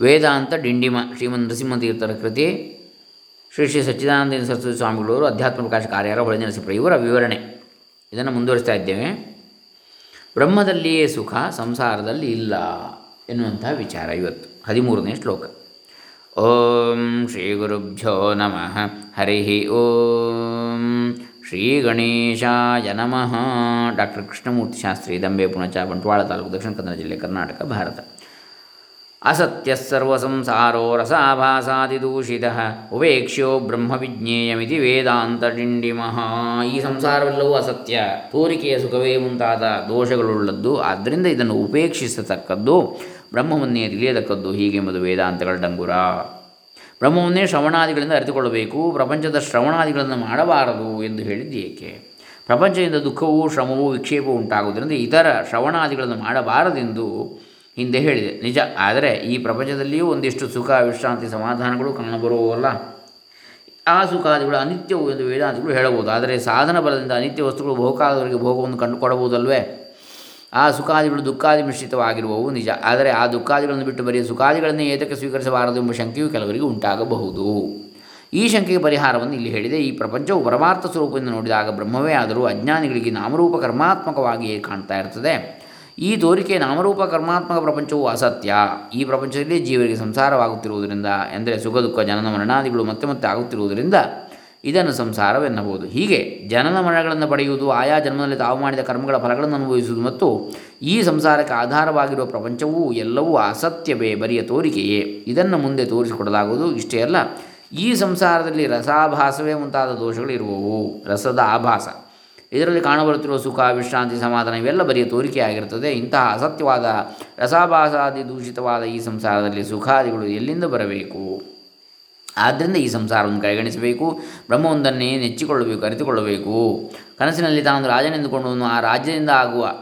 ವೇದಾಂತ ಡಿಂಡಿಮ ಶ್ರೀಮನ್ ನರಸಿಂಹತೀರ್ಥರ ಕೃತಿ. ಶ್ರೀ ಶ್ರೀ ಸಚ್ಚಿದಾನಂದ ಸರಸ್ವತಿ ಸ್ವಾಮಿಗಳವರು ಅಧ್ಯಾತ್ಮ ಪ್ರಕಾಶ ಕಾರ್ಯಾರ ಹೊಳೆ ನರಸಿಂಹ ಇವರ ವಿವರಣೆ. ಇದನ್ನು ಮುಂದುವರಿಸ್ತಾ ಇದ್ದೇವೆ. ಬ್ರಹ್ಮದಲ್ಲಿಯೇ ಸುಖ, ಸಂಸಾರದಲ್ಲಿ ಇಲ್ಲ ಎನ್ನುವಂತಹ ವಿಚಾರ ಇವತ್ತು, ಹದಿಮೂರನೇ ಶ್ಲೋಕ. ಓಂ ಶ್ರೀ ಗುರುಭ್ಯೋ ನಮಃ. ಹರಿ ಓಂ. ಶ್ರೀ ಗಣೇಶಾಯ ನಮಃ. ಡಾಕ್ಟರ್ ಕೃಷ್ಣಮೂರ್ತಿ ಶಾಸ್ತ್ರಿ, ದಂಬೆ, ಪುಣಚ, ಬಂಟ್ವಾಳ ತಾಲೂಕು, ದಕ್ಷಿಣ ಕನ್ನಡ ಜಿಲ್ಲೆ, ಕರ್ನಾಟಕ, ಭಾರತ. ಅಸತ್ಯ ಸರ್ವಸಂಸಾರೋ ರಸಾಭಾಸಾದಿದೂಷಿತ ಉಪೇಕ್ಷ್ಯೋ ಬ್ರಹ್ಮವಿಜ್ಞೇಯಮಿತಿ ವೇದಾಂತ ಡಿಂಡಿಮಃ ಈ ಸಂಸಾರವೆಲ್ಲವೂ ಅಸತ್ಯ ತೋರಿಕೆಯ ಸುಖವೇ ಮುಂತಾದ ದೋಷಗಳುಳ್ಳದ್ದು ಆದ್ದರಿಂದ ಇದನ್ನು ಉಪೇಕ್ಷಿಸತಕ್ಕದ್ದು ಬ್ರಹ್ಮವನ್ನೇ ತಿಳಿಯತಕ್ಕದ್ದು ಹೀಗೆಂಬುದು ವೇದಾಂತಗಳ ಡಂಗುರ ಬ್ರಹ್ಮವನ್ನೇ ಶ್ರವಣಾದಿಗಳಿಂದ ಅರಿತುಕೊಳ್ಳಬೇಕು ಪ್ರಪಂಚದ ಶ್ರವಣಾದಿಗಳನ್ನು ಮಾಡಬಾರದು ಎಂದು ಹೇಳಿದ್ದು ಏಕೆ ಪ್ರಪಂಚದಿಂದ ದುಃಖವೂ ಶ್ರಮವೂ ವಿಕ್ಷೇಪವೂ ಉಂಟಾಗುವುದರಿಂದ ಇತರ ಶ್ರವಣಾದಿಗಳನ್ನು ಮಾಡಬಾರದೆಂದು ಹಿಂದೆ ಹೇಳಿದೆ, ನಿಜ, ಆದರೆ ಈ ಪ್ರಪಂಚದಲ್ಲಿಯೂ ಒಂದಿಷ್ಟು ಸುಖ, ವಿಶ್ರಾಂತಿ, ಸಮಾಧಾನಗಳು ಕಾಣಬರುವವಲ್ಲ. ಆ ಸುಖಾದಿಗಳು ಅನಿತ್ಯವು ಎಂದು ವೇದಾಂತಗಳು ಹೇಳಬಹುದು. ಆದರೆ ಸಾಧನ ಬಲದಿಂದ ಅನಿತ್ಯ ವಸ್ತುಗಳು ಬಹುಕಾಲದವರೆಗೆ ಭೋಗವನ್ನು ಕಂಡುಕೊಡಬಹುದಲ್ವೇ? ಆ ಸುಖಾದಿಗಳು ದುಃಖಾದಿ ಮಿಶ್ರಿತವಾಗಿರುವವು, ನಿಜ. ಆದರೆ ಆ ದುಃಖಾದಿಗಳನ್ನು ಬಿಟ್ಟು ಬರೀ ಸುಖಾದಿಗಳನ್ನೇ ಏತಕ್ಕೆ ಸ್ವೀಕರಿಸಬಾರದು ಎಂಬ ಶಂಕೆಯು ಕೆಲವರಿಗೆ ಉಂಟಾಗಬಹುದು. ಈ ಶಂಕೆಗೆ ಪರಿಹಾರವನ್ನು ಇಲ್ಲಿ ಹೇಳಿದೆ. ಈ ಪ್ರಪಂಚವು ಪರಮಾರ್ಥ ಸ್ವರೂಪದಿಂದ ನೋಡಿದಾಗ ಬ್ರಹ್ಮವೇ ಆದರೂ ಅಜ್ಞಾನಿಗಳಿಗೆ ನಾಮರೂಪ ಕರ್ಮಾತ್ಮಕವಾಗಿಯೇ ಕಾಣ್ತಾ ಇರ್ತದೆ. ಈ ತೋರಿಕೆ ನಾಮರೂಪ ಕರ್ಮಾತ್ಮಕ ಪ್ರಪಂಚವು ಅಸತ್ಯ. ಈ ಪ್ರಪಂಚದಲ್ಲಿ ಜೀವರಿಗೆ ಸಂಸಾರವಾಗುತ್ತಿರುವುದರಿಂದ, ಎಂದರೆ ಸುಖ, ದುಃಖ, ಜನನ, ಮರಣಾದಿಗಳು ಮತ್ತೆ ಮತ್ತೆ ಆಗುತ್ತಿರುವುದರಿಂದ ಇದನ್ನು ಸಂಸಾರವೆನ್ನಬಹುದು. ಹೀಗೆ ಜನನ ಮರಣಗಳನ್ನು ಪಡೆಯುವುದು, ಆಯಾ ಜನ್ಮದಲ್ಲಿ ತಾವು ಮಾಡಿದ ಕರ್ಮಗಳ ಫಲಗಳನ್ನು ಅನುಭವಿಸುವುದು ಮತ್ತು ಈ ಸಂಸಾರಕ್ಕೆ ಆಧಾರವಾಗಿರುವ ಪ್ರಪಂಚವೂ ಎಲ್ಲವೂ ಅಸತ್ಯವೇ ಬರಿಯ ತೋರಿಕೆಯೇ. ಇದನ್ನು ಮುಂದೆ ತೋರಿಸಿಕೊಡಲಾಗುವುದು. ಇಷ್ಟೇ ಅಲ್ಲ, ಈ ಸಂಸಾರದಲ್ಲಿ ರಸಾಭಾಸವೇ ಮುಂತಾದ ದೋಷಗಳು ಇರುವವು. ರಸದ ಆಭಾಸ. ಇದರಲ್ಲಿ ಕಾಣಬರುತ್ತಿರುವ ಸುಖ, ವಿಶ್ರಾಂತಿ, ಸಮಾಧಾನ ಇವೆಲ್ಲ ಬರಿಯ ತೋರಿಕೆಯಾಗಿರುತ್ತದೆ ಇಂತಹ ಅಸತ್ಯವಾದ, ರಸಾಭಾಸಾದಿ ದೂಷಿತವಾದ ಈ ಸಂಸಾರದಲ್ಲಿ ಸುಖಾದಿಗಳು ಎಲ್ಲಿಂದ ಬರಬೇಕು? ಆದ್ದರಿಂದ ಈ ಸಂಸಾರವನ್ನು ಕೈಗಣಿಸಬೇಕು, ಬ್ರಹ್ಮವೊಂದನ್ನೇ ನೆಚ್ಚಿಕೊಳ್ಳಬೇಕು, ಅರಿತುಕೊಳ್ಳಬೇಕು. ಕನಸಿನಲ್ಲಿ ತಾನು ರಾಜನೆಂದುಕೊಂಡು ಆ ರಾಜ್ಯದಿಂದ ಆಗುವ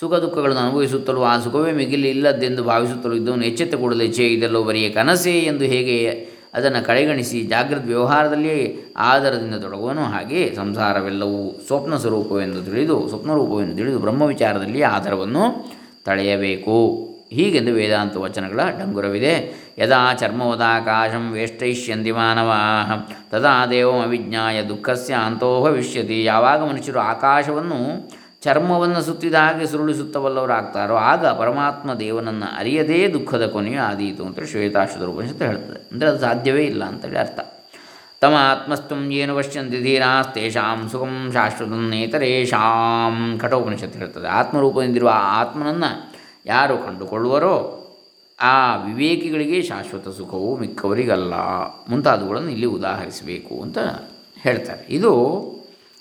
ಸುಖ ದುಃಖಗಳನ್ನು ಅನುಭವಿಸುತ್ತಲೂ, ಆ ಸುಖವೇ ಮಿಗಿಲಿ ಇಲ್ಲದ್ದೆಂದು ಭಾವಿಸುತ್ತಲೂ ಇದ್ದವನು ಎಚ್ಚೆತ್ತ ಕೂಡಲೇ, ಛೇ ಇದೆಲ್ಲೋ ಬರಿಯ ಕನಸೇ ಎಂದು ಹೇಗೆ ಅದನ್ನು ಕಡೆಗಣಿಸಿ ಜಾಗೃತ ವ್ಯವಹಾರದಲ್ಲಿ ಆಧಾರದಿಂದ ತೊಡಗುವನು ಹಾಗೆ ಸಂಸಾರವೆಲ್ಲವೂ ಸ್ವಪ್ನ ಸ್ವರೂಪವೆಂದು ತಿಳಿದು, ಸ್ವಪ್ನ ರೂಪವೆಂದು ತಿಳಿದು ಬ್ರಹ್ಮ ವಿಚಾರದಲ್ಲಿ ಆಧಾರವನ್ನು ತಳೆಯಬೇಕು. ಹೀಗೆಂದು ವೇದಾಂತ ವಚನಗಳ ಡಂಗುರವಿದೆ. ಯದಾ ಚರ್ಮವದಾಕಾಶಂ ವೇಷ್ಟಯಿಷ್ಯಂತಿ ಮಾನವಾಹ ತದಾ ದೇವಂ ಅವಿಜ್ಞಾಯ ದುಃಖಸ್ಯ ಅಂತೋ ಭವಿಷ್ಯತಿ. ಯಾವಾಗ ಮನುಷ್ಯರು ಆಕಾಶವನ್ನು ಚರ್ಮವನ್ನು ಸುತ್ತಿದ ಹಾಗೆ ಸುರುಳಿಸುತ್ತವಲ್ಲವರಾಗ್ತಾರೋ ಆಗ ಪರಮಾತ್ಮ ದೇವನನ್ನು ಅರಿಯದೇ ದುಃಖದ ಕೊನೆಯು ಆದೀತು ಅಂತ ಶ್ವೇತಾಶ್ವದ ಉಪನಿಷತ್ತು ಹೇಳ್ತದೆ ಅಂದರೆ ಅದು ಸಾಧ್ಯವೇ ಇಲ್ಲ ಅಂತೇಳಿ ಅರ್ಥ. ತಮ ಆತ್ಮಸ್ತುಂ ಏನು ಪಶ್ಯಂತಿ ಧೀರಾಸ್ತೇಷಾಂ ಸುಖಂ ಶಾಶ್ವತನ್ನೇತರೇಷಾಂ ಕಠೋಪನಿಷತ್ತು ಹೇಳ್ತದೆ ಆತ್ಮರೂಪದಿಂದಿರುವ ಆ ಆತ್ಮನನ್ನು ಯಾರು ಕಂಡುಕೊಳ್ಳುವರೋ ಆ ವಿವೇಕಿಗಳಿಗೆ ಶಾಶ್ವತ ಸುಖವು ಮಿಕ್ಕವರಿಗಲ್ಲ. ಮುಂತಾದವುಗಳನ್ನು ಇಲ್ಲಿ ಉದಾಹರಿಸಬೇಕು ಅಂತ ಹೇಳ್ತಾರೆ. ಇದು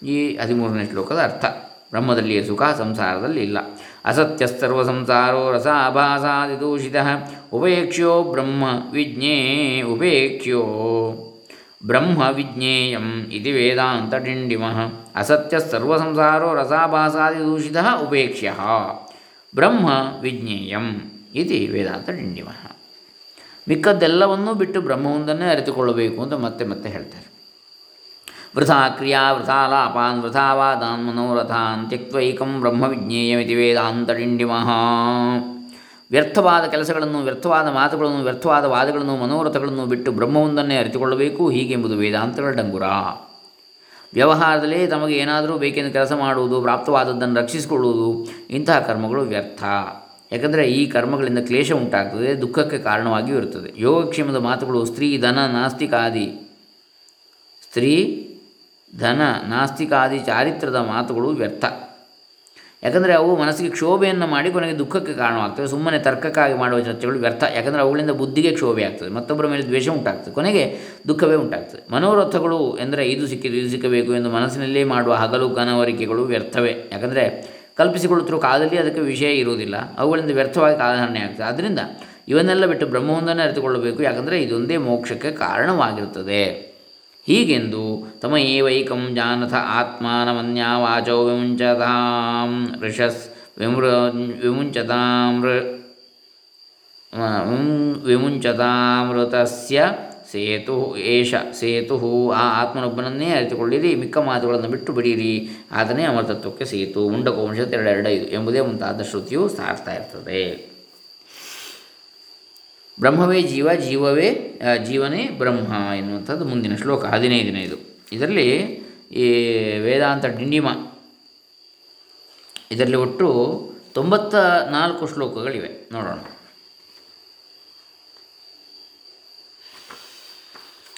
ಈ ಹದಿಮೂರನೇ ಶ್ಲೋಕದ ಅರ್ಥ. ಬ್ರಹ್ಮದಲ್ಲಿಯೇ ಸುಖ ಸಂಸಾರದಲ್ಲಿ ಇಲ್ಲ. ಅಸತ್ಯಸ್ತರ್ವ ಸಂಸಾರೋ ರಸಾಭಾಸಾದಿದೂಷಿತ. ಉಪೇಕ್ಷ್ಯೋ ಬ್ರಹ್ಮ ವಿಜ್ಞೇ, ಉಪೇಕ್ಷ್ಯೋ ಬ್ರಹ್ಮ ವಿಜ್ಞೇಯಂ ಇದು ವೇದಾಂತ ಡಿಂಡಿಮಃ ಅಸತ್ಯ ಸರ್ವ ಸಂಸಾರೋ ರಸಾಭಾಸಾದಿದೂಷಿತ, ಉಪೇಕ್ಷ್ಯ ಬ್ರಹ್ಮ ವಿಜ್ಞೇಯಂ ಇದು ವೇದಾಂತ ಡಿಂಡಿಮಃ ಮಿಕ್ಕದ್ದೆಲ್ಲವನ್ನೂ ಬಿಟ್ಟು ಬ್ರಹ್ಮವೊಂದನ್ನೇ ಅರಿತುಕೊಳ್ಳಬೇಕು ಅಂತ ಮತ್ತೆ ಮತ್ತೆ ಹೇಳ್ತಾರೆ. ವೃಥಾ ಕ್ರಿಯಾ ವೃಥಾ ಲಾಪಾನ್ ವೃಥಾ ವಾದಾನ್ ಮನೋರಥಾನ್ ತ್ಯಕ್ವೈಕಂ ಬ್ರಹ್ಮ ವಿಜ್ಞೇಯಮಿತಿ ವೇದಾಂತ ಮಹಾ ವ್ಯರ್ಥವಾದ ಕೆಲಸಗಳನ್ನು, ವ್ಯರ್ಥವಾದ ಮಾತುಗಳನ್ನು, ವ್ಯರ್ಥವಾದ ವಾದಗಳನ್ನು, ಮನೋರಥಗಳನ್ನು ಬಿಟ್ಟು ಬ್ರಹ್ಮವೊಂದನ್ನೇ ಅರಿತುಕೊಳ್ಳಬೇಕು. ಹೀಗೆಂಬುದು ವೇದಾಂತಗಳ ಡಂಗುರ. ವ್ಯವಹಾರದಲ್ಲಿ ತಮಗೆ ಏನಾದರೂ ಬೇಕೆಂದು ಕೆಲಸ ಮಾಡುವುದು, ಪ್ರಾಪ್ತವಾದದ್ದನ್ನು ರಕ್ಷಿಸಿಕೊಳ್ಳುವುದು ಇಂತಹ ಕರ್ಮಗಳು ವ್ಯರ್ಥ. ಯಾಕಂದರೆ ಈ ಕರ್ಮಗಳಿಂದ ಕ್ಲೇಶ ಉಂಟಾಗ್ತದೆ, ದುಃಖಕ್ಕೆ ಕಾರಣವಾಗಿಯೂ ಇರುತ್ತದೆ. ಯೋಗಕ್ಷೇಮದ ಮಾತುಗಳು ಸ್ತ್ರೀ ಧನ, ನಾಸ್ತಿಕಾದಿ. ಸ್ತ್ರೀ ಧನ ನಾಸ್ತಿಕಾದಿ ಚಾರಿತ್ರದ ಮಾತುಗಳು ವ್ಯರ್ಥ. ಯಾಕಂದರೆ ಅವು ಮನಸ್ಸಿಗೆ ಕ್ಷೋಭೆಯನ್ನು ಮಾಡಿ ಕೊನೆಗೆ ದುಃಖಕ್ಕೆ ಕಾರಣವಾಗ್ತವೆ. ಸುಮ್ಮನೆ ತರ್ಕಕ್ಕಾಗಿ ಮಾಡುವ ಚರ್ಚೆಗಳು ವ್ಯರ್ಥ. ಯಾಕಂದರೆ ಅವುಗಳಿಂದ ಬುದ್ಧಿಗೆ ಕ್ಷೋಭೆ ಆಗ್ತದೆ. ಮತ್ತೊಬ್ಬರ ಮೇಲೆ ದ್ವೇಷ ಉಂಟಾಗ್ತದೆ. ಕೊನೆಗೆ ದುಃಖವೇ ಉಂಟಾಗ್ತದೆ. ಮನೋರಥಗಳು ಎಂದರೆ ಇದು ಸಿಕ್ಕಿದ್ದು, ಇದು ಸಿಕ್ಕಬೇಕು ಎಂದು ಮನಸ್ಸಿನಲ್ಲೇ ಮಾಡುವ ಹಗಲು, ಕನವರಿಕೆಗಳು ವ್ಯರ್ಥವೇ. ಯಾಕಂದರೆ ಕಲ್ಪಿಸಿಕೊಳ್ಳುತ್ತಿರುವ ಕಾಲದಲ್ಲಿ ಅದಕ್ಕೆ ವಿಷಯ ಇರುವುದಿಲ್ಲ. ಅವುಗಳಿಂದ ವ್ಯರ್ಥವಾಗಿ ಕಾಲಹರಣೆ ಆಗ್ತದೆ. ಆದ್ದರಿಂದ ಇವನ್ನೆಲ್ಲ ಬಿಟ್ಟು ಬ್ರಹ್ಮವೊಂದನ್ನು ಅರಿತುಕೊಳ್ಳಬೇಕು. ಯಾಕಂದರೆ ಇದೊಂದೇ ಮೋಕ್ಷಕ್ಕೆ ಕಾರಣವಾಗಿರುತ್ತದೆ. ಹೀಗೆಂದು ತಮ ಏವೈಕಂ ಜಾನಥ ಆತ್ಮಾನಮನ್ಯಾ ವಾಚೋ ವಿಮುಂಚತಾಂ ಋಷಸ್ ವಿಮೃ ವಿಮುಂಚತಾಮೃ ವಿಮುಂಚತಾಮೃತಸ್ಯ ಸೇತು, ಏಷ ಸೇತು, ಆ ಆತ್ಮನೊಬ್ಬನನ್ನೇ ಅರಿತುಕೊಳ್ಳಿರಿ, ಮಿಕ್ಕ ಮಾತುಗಳನ್ನು ಬಿಟ್ಟು ಬಿಡಿರಿ. ಆತನೇ ಅಮರತತ್ವಕ್ಕೆ ಸೇತು ಮುಂಡಕೋಂಶ ಎರಡೆರಡೈದು ಎಂಬುದೇ ಮುಂತಾದ ಶ್ರುತಿಯು ಸಾರ್ತಾ ಇರ್ತದೆ. ಬ್ರಹ್ಮವೇ ಜೀವ, ಜೀವವೇ ಜೀವನೇ ಬ್ರಹ್ಮ ಎನ್ನುವಂಥದ್ದು ಮುಂದಿನ ಶ್ಲೋಕ ಹದಿನೈದನೇದು ಇದರಲ್ಲಿ ಈ ವೇದಾಂತ ಡಿಂಡಿಮ, ಇದರಲ್ಲಿ ಒಟ್ಟು ತೊಂಬತ್ತ ನಾಲ್ಕು ಶ್ಲೋಕಗಳಿವೆ. ನೋಡೋಣ.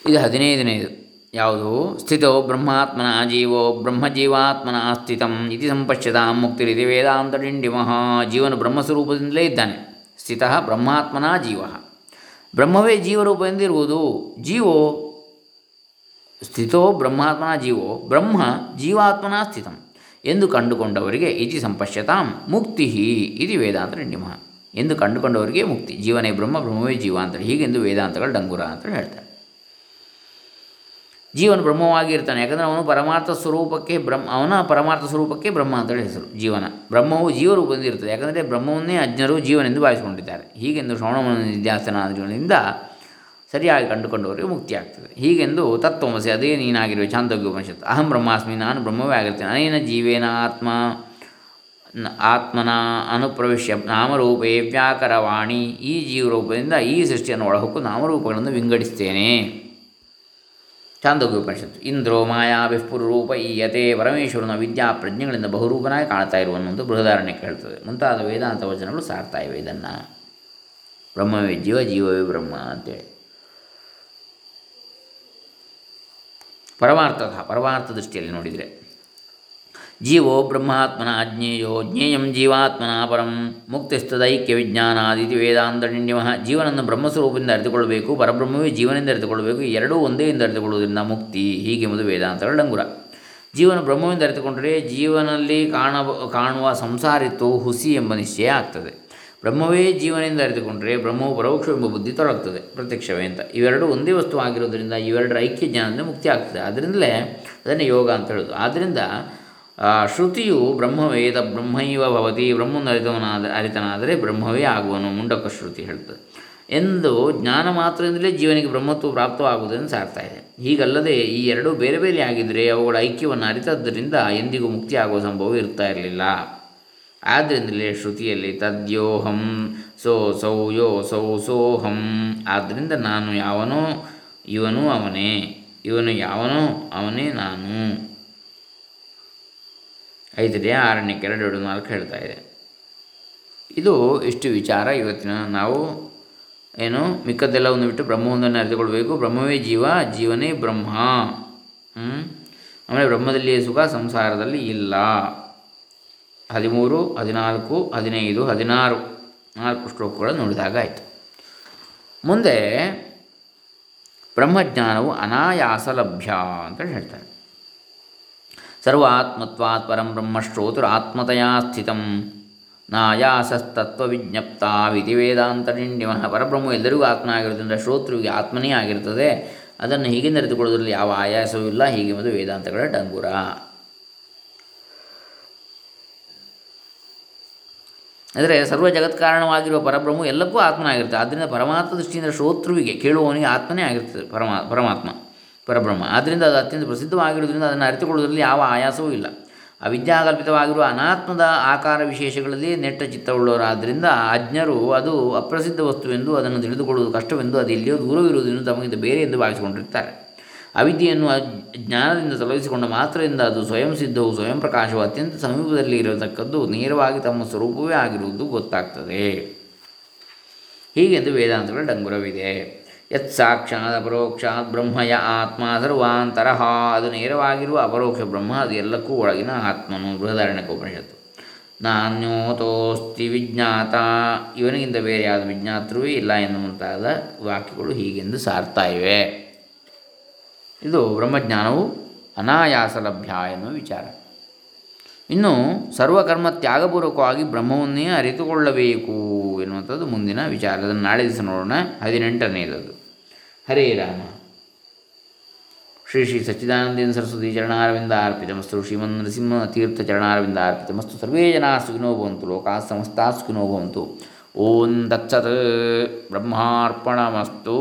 ಇದು ಹದಿನೈದನೇದು ಯಾವುದು? ಸ್ಥಿತೋ ಬ್ರಹ್ಮಾತ್ಮನ ಜೀವೋ ಬ್ರಹ್ಮಜೀವಾತ್ಮನ ಸ್ಥಿತಂ ಇತಿ ಸಂಪಶ್ಯತ ಮುಕ್ತಿರಿತಿ ವೇದಾಂತ ಡಿಂಡಿಮಃ. ಜೀವನು ಬ್ರಹ್ಮಸ್ವರೂಪದಿಂದಲೇ ಇದ್ದಾನೆ. ಸ್ಥಿತ ಬ್ರಹ್ಮಾತ್ಮನ ಜೀವ. ಬ್ರಹ್ಮವೇ ಜೀವರೂಪ ಎಂದಿರುವುದು. ಜೀವೋ ಸ್ಥಿತೋ ಬ್ರಹ್ಮಾತ್ಮನ ಜೀವೋ, ಬ್ರಹ್ಮ ಜೀವಾತ್ಮನ ಸ್ಥಿತಂ ಎಂದು ಕಂಡುಕೊಂಡವರಿಗೆ ಇತಿ ಸಂಪಶ್ಯತಾಂ ಮುಕ್ತಿ ಇದು ವೇದಾಂತ ಡಿಂಡಿಮ ಎಂದು ಕಂಡುಕೊಂಡವರಿಗೆ ಮುಕ್ತಿ. ಜೀವನೇ ಬ್ರಹ್ಮ, ಬ್ರಹ್ಮವೇ ಜೀವ ಅಂತೇಳಿ ಹೀಗೆಂದು ವೇದಾಂತಗಳು ಡಂಗುರ ಅಂತ ಹೇಳ್ತಾರೆ. ಜೀವನ ಬ್ರಹ್ಮವಾಗಿರ್ತಾನೆ. ಯಾಕಂದರೆ ಅವನು ಪರಮಾರ್ಥ ಸ್ವರೂಪಕ್ಕೆ ಬ್ರಹ್ಮ, ಅವನ ಪರಮಾರ್ಥ ಸ್ವರೂಪಕ್ಕೆ ಬ್ರಹ್ಮ ಅಂತೇಳಿ ಹೆಸರು, ಜೀವನ. ಬ್ರಹ್ಮವು ಜೀವರೂಪದಿಂದಿರುತ್ತದೆ ಯಾಕಂದರೆ ಬ್ರಹ್ಮವನ್ನೇ ಅಜ್ಞರು ಜೀವನೆಂದು ಭಾವಿಸಿಕೊಂಡಿದ್ದಾರೆ. ಹೀಗೆಂದು ಶ್ರವಣ ನಿಧ್ಯಾಸನಾದಿಗಳಿಂದ ಸರಿಯಾಗಿ ಕಂಡುಕೊಂಡವರಿಗೆ ಮುಕ್ತಿಯಾಗ್ತದೆ. ಹೀಗೆಂದು ತತ್ವಮಸಿ ಅದೇ ನೀನಾಗಿರುವ ಚಾಂದೋಗ್ಯ ಉಪನಿಷತ್ತು, ಅಹಂ ಬ್ರಹ್ಮಾಸ್ಮಿ, ನಾನು ಬ್ರಹ್ಮವೇ ಆಗಿರ್ತೇನೆ. ಅನೇನ ಜೀವೇನ ಆತ್ಮ ಆತ್ಮನ ಅನುಪ್ರವೇಶ್ಯ ನಾಮರೂಪೇ ವ್ಯಾಕರವಾಣಿ. ಈ ಜೀವರೂಪದಿಂದ ಈ ಸೃಷ್ಟಿಯನ್ನು ಒಳಹೊಕ್ಕು ನಾಮರೂಪಗಳನ್ನು ವಿಂಗಡಿಸ್ತೇನೆ. ಚಾಂದೋಗ್ಯ ಉಪನಿಷತ್ತು ಇಂದ್ರೋ ಮಾಯಾ ರೂಪ ಈಯತೆ ಪರಮೇಶ್ವರನ ವಿದ್ಯಾ ಪ್ರಜ್ಞೆಗಳಿಂದ ಬಹುರೂಪನಾಗಿ ಕಾಣ್ತಾ ಇರುವನ್ನೊಂದು ಬೃಹದಾರಣ್ಯಕ್ಕೆ ಕೇಳ್ತದೆ. ಮುಂತಾದ ವೇದಾಂತ ವಚನಗಳು ಸಾರ್ತಾ ಇವೆ ಇದನ್ನು. ಬ್ರಹ್ಮವೇ ಜೀವ, ಜೀವವೇ ಬ್ರಹ್ಮ ಅಂತೇಳಿ. ಪರಮಾರ್ಥ ಪರಮಾರ್ಥ ದೃಷ್ಟಿಯಲ್ಲಿ ನೋಡಿದರೆ ಜೀವೋ ಬ್ರಹ್ಮಾತ್ಮನ ಅಜ್ಞೇಯೋ ಜ್ಞೇಯಂ ಜೀವಾತ್ಮನ ಪರಂ ಮುಕ್ತಿಸ್ತದೈಕ್ಯ ವಿಜ್ಞಾನಾದಿತಿ ಜೀವನವನ್ನು ಜೀವನನ್ನು ಬ್ರಹ್ಮಸ್ವರೂಪದಿಂದ ಅರಿತುಕೊಳ್ಳಬೇಕು, ಪರಬ್ರಹ್ಮವೇ ಜೀವನದಿಂದ ಅರಿತುಕೊಳ್ಳಬೇಕು ಎರಡೂ ಒಂದೇ ಎಂದು ಅರಿತುಕೊಳ್ಳುವುದರಿಂದ ಮುಕ್ತಿ, ಹೀಗೆ ಎಂಬುದು ವೇದಾಂತಗಳ ಡಂಗುರ ಜೀವನ ಬ್ರಹ್ಮವಿಂದ ಅರಿತುಕೊಂಡರೆ ಜೀವನಲ್ಲಿ ಕಾಣ ಕಾಣುವ ಸಂಸಾರಿತ್ವವು ಹುಸಿ ಎಂಬ ನಿಶ್ಚಯ ಆಗ್ತದೆ. ಬ್ರಹ್ಮವೇ ಜೀವನದಿಂದ ಅರಿತುಕೊಂಡರೆ ಬ್ರಹ್ಮವು ಎಂಬ ಬುದ್ಧಿ ತೊಡಗ್ತದೆ, ಪ್ರತ್ಯಕ್ಷವೇ ಅಂತ. ಇವೆರಡು ಒಂದೇ ವಸ್ತು ಆಗಿರೋದರಿಂದ ಇವೆರಡರ ಐಕ್ಯ ಜ್ಞಾನದಿಂದ ಮುಕ್ತಿ ಆಗ್ತದೆ. ಅದರಿಂದಲೇ ಅದನ್ನೇ ಯೋಗ ಅಂತ ಹೇಳೋದು. ಆದ್ದರಿಂದ ಶ್ರುತಿಯು ಬ್ರಹ್ಮವೇದ ಬ್ರಹ್ಮೈವ ಭವತಿ ಬ್ರಹ್ಮನ ಅರಿತವನಾದ ಅರಿತನಾದರೆ ಬ್ರಹ್ಮವೇ ಆಗುವನು, ಮುಂಡಕ ಶ್ರುತಿ ಹೇಳ್ತದೆ ಎಂದು ಜ್ಞಾನ ಮಾತ್ರದಿಂದಲೇ ಜೀವನಿಗೆ ಬ್ರಹ್ಮತ್ವ ಪ್ರಾಪ್ತವಾಗುವುದನ್ನು ಸಾರ್ತಾ ಇದೆ. ಹೀಗಲ್ಲದೆ ಈ ಎರಡೂ ಬೇರೆ ಬೇರೆ ಆಗಿದ್ದರೆ ಅವುಗಳ ಐಕ್ಯವನ್ನು ಅರಿತದ್ದರಿಂದ ಎಂದಿಗೂ ಮುಕ್ತಿ ಆಗುವ ಸಂಭವ ಇರ್ತಾ ಇರಲಿಲ್ಲ. ಆದ್ದರಿಂದಲೇ ಶ್ರುತಿಯಲ್ಲಿ ತದ್ಯೋಹಂ, ಸೋ ಸೌ ಯೋ ಸೌ ಸೋಹಂ. ಆದ್ದರಿಂದ ನಾನು ಯಾವನೋ, ಇವನು ಅವನೇ, ಇವನು ಯಾವನೋ, ಅವನೇ ನಾನು. ಐದನೇ, ಆರನೇ ಎರಡು ಎರಡು, ನಾಲ್ಕು ಹೇಳ್ತಾ ಇದೆ. ಇದು ಇಷ್ಟು ವಿಚಾರ ಇವತ್ತಿನ ನಾವು ಏನು ಮಿಕ್ಕದ್ದೆಲ್ಲವನ್ನು ಬಿಟ್ಟು ಬ್ರಹ್ಮವೊಂದನ್ನು ಅರಿತುಕೊಳ್ಬೇಕು. ಬ್ರಹ್ಮವೇ ಜೀವ, ಜೀವನೇ ಬ್ರಹ್ಮ. ಆಮೇಲೆ ಬ್ರಹ್ಮದಲ್ಲಿಯೇ ಸುಖ, ಸಂಸಾರದಲ್ಲಿ ಇಲ್ಲ. ಹದಿಮೂರು, ಹದಿನಾಲ್ಕು, ಹದಿನೈದು, ಹದಿನಾರು. ನಾಲ್ಕು ಶ್ಲೋಕಗಳನ್ನು ನೋಡಿದಾಗ ಆಯಿತು. ಮುಂದೆ ಬ್ರಹ್ಮಜ್ಞಾನವು ಅನಾಯಾಸ ಲಭ್ಯ ಅಂತ ಹೇಳ್ತಾರೆ. ಸರ್ವಾತ್ಮತ್ವಾತ್ ಪರಂ ಆತ್ಮತಯಾ ಸ್ಥಿತಂ. ವಿಧಿ ವೇದಾಂತ ನಿಂಡಿಮಃ ಪರಬ್ರಹ್ಮ ಎಲ್ಲರಿಗೂ ಆತ್ಮ ಆಗಿರೋದ್ರಿಂದ ಶ್ರೋತೃವಿಗೆ ಆತ್ಮನೇ ಆಗಿರ್ತದೆ ಅದನ್ನು ಹೀಗೆ ನೆರೆದುಕೊಳ್ಳೋದ್ರಲ್ಲಿ ಯಾವ ಆಯಾಸವೂ ಇಲ್ಲ. ಹೀಗೆ ಮತ್ತು ವೇದಾಂತಗಳ ಡಂಗುರ. ಅಂದರೆ ಸರ್ವ ಜಗತ್ಕಾರಣವಾಗಿರುವ ಪರಬ್ರಹ್ಮ ಎಲ್ಲಕ್ಕೂ ಆತ್ಮನಾಗಿರುತ್ತೆ ಆದ್ದರಿಂದ ಪರಮಾತ್ಮ ದೃಷ್ಟಿಯಿಂದ ಶ್ರೋತೃವಿಗೆ ಕೇಳುವವನಿಗೆ ಆತ್ಮನೇ ಆಗಿರ್ತದೆ ಪರಮಾ, ಪರಮಾತ್ಮ. ಪರಬ್ರಹ್ಮ. ಆದ್ದರಿಂದ ಅದು ಅತ್ಯಂತ ಪ್ರಸಿದ್ಧವಾಗಿರುವುದರಿಂದ ಅದನ್ನು ಅರಿತುಕೊಳ್ಳುವುದರಲ್ಲಿ ಯಾವ ಆಯಾಸವೂ ಇಲ್ಲ. ಅವಿದ್ಯಾಕಲ್ಪಿತವಾಗಿರುವ ಅನಾತ್ಮದ ಆಕಾರ ವಿಶೇಷಗಳಲ್ಲಿ ನೆಟ್ಟ ಚಿತ್ತವುಳ್ಳವರಾದ್ದರಿಂದ ಅಜ್ಞರು ಅದು ಅಪ್ರಸಿದ್ಧ ವಸ್ತುವೆಂದು ಅದನ್ನು ತಿಳಿದುಕೊಳ್ಳುವುದು ಕಷ್ಟವೆಂದು ಅದು ಎಲ್ಲಿಯೋ ದೂರವಿರುವುದನ್ನು ತಮಗಿಂತ ಬೇರೆ ಎಂದು ಭಾವಿಸಿಕೊಂಡಿರ್ತಾರೆ ಅವಿದ್ಯೆಯನ್ನು ಜ್ಞಾನದಿಂದ ತೊಲಗಿಸಿಕೊಂಡ ಮಾತ್ರದಿಂದ ಅದು ಸ್ವಯಂ ಸಿದ್ಧವು ಸ್ವಯಂ ಪ್ರಕಾಶವು ಅತ್ಯಂತ ಸಮೀಪದಲ್ಲಿ ಇರತಕ್ಕದ್ದು ನೇರವಾಗಿ ತಮ್ಮ ಸ್ವರೂಪವೇ ಆಗಿರುವುದು ಗೊತ್ತಾಗ್ತದೆ. ಹೀಗೆಂದು ವೇದಾಂತಗಳ ಡಂಗುರವಿದೆ. ಯತ್ ಸಾಕ್ಷಾತ್ ಅಪರೋಕ್ಷಾತ್ ಬ್ರಹ್ಮಯ ಆತ್ಮ ಸರ್ವಾಂತರಹ ಅದು ನೇರವಾಗಿರುವ ಅಪರೋಕ್ಷ ಬ್ರಹ್ಮ, ಅದು ಎಲ್ಲಕ್ಕೂ ಒಳಗಿನ ಆತ್ಮನು. ಉಪನಿಷತ್ತು. ನಾನ್ಯೋತೋಸ್ತಿ ವಿಜ್ಞಾತ. ಇವನಿಗಿಂತ ಬೇರೆ ಯಾವುದು ವಿಜ್ಞಾತೃವೇ ಇಲ್ಲ ಎನ್ನುವಂತಾದ ವಾಕ್ಯಗಳು ಹೀಗೆಂದು ಸಾರ್ತಾ ಇವೆ. ಇದು ಬ್ರಹ್ಮಜ್ಞಾನವು ಅನಾಯಾಸ ಲಭ್ಯ ಎನ್ನುವ ವಿಚಾರ. ಇನ್ನು ಸರ್ವಕರ್ಮ ತ್ಯಾಗಪೂರ್ವಕವಾಗಿ ಬ್ರಹ್ಮವನ್ನೇ ಅರಿತುಕೊಳ್ಳಬೇಕು ಎನ್ನುವಂಥದ್ದು ಮುಂದಿನ ವಿಚಾರ. ಅದನ್ನು ನಾಳೆ ದಿವಸ ನೋಡೋಣ. ಹದಿನೆಂಟನೆಯದು ಹರೇ ರಾಮ. ಶ್ರೀ ಶ್ರೀ ಸಚ್ಚಿದಾನಂದೇಂದ್ರ ಸರಸ್ವತಿ ಚರಣಾರವಿಂದ ಅರ್ಪಿತಮಸ್ತು ಶ್ರೀಮನ್ ನರಸಿಂಹ ತೀರ್ಥ ಚರಣಾರವಿಂದ ಅರ್ಪಿತಮಸ್ತು ಸರ್ವೇ ಜನಾ ಸುಖಿನೋ ಭವಂತು. ಲೋಕಾ ಸಮಸ್ತಾ ಸುಖಿನೋ ಭವಂತು. ಓಂ ದತ್ಸತ್ ಬ್ರಹ್ಮಾರ್ಪಣಮಸ್ತು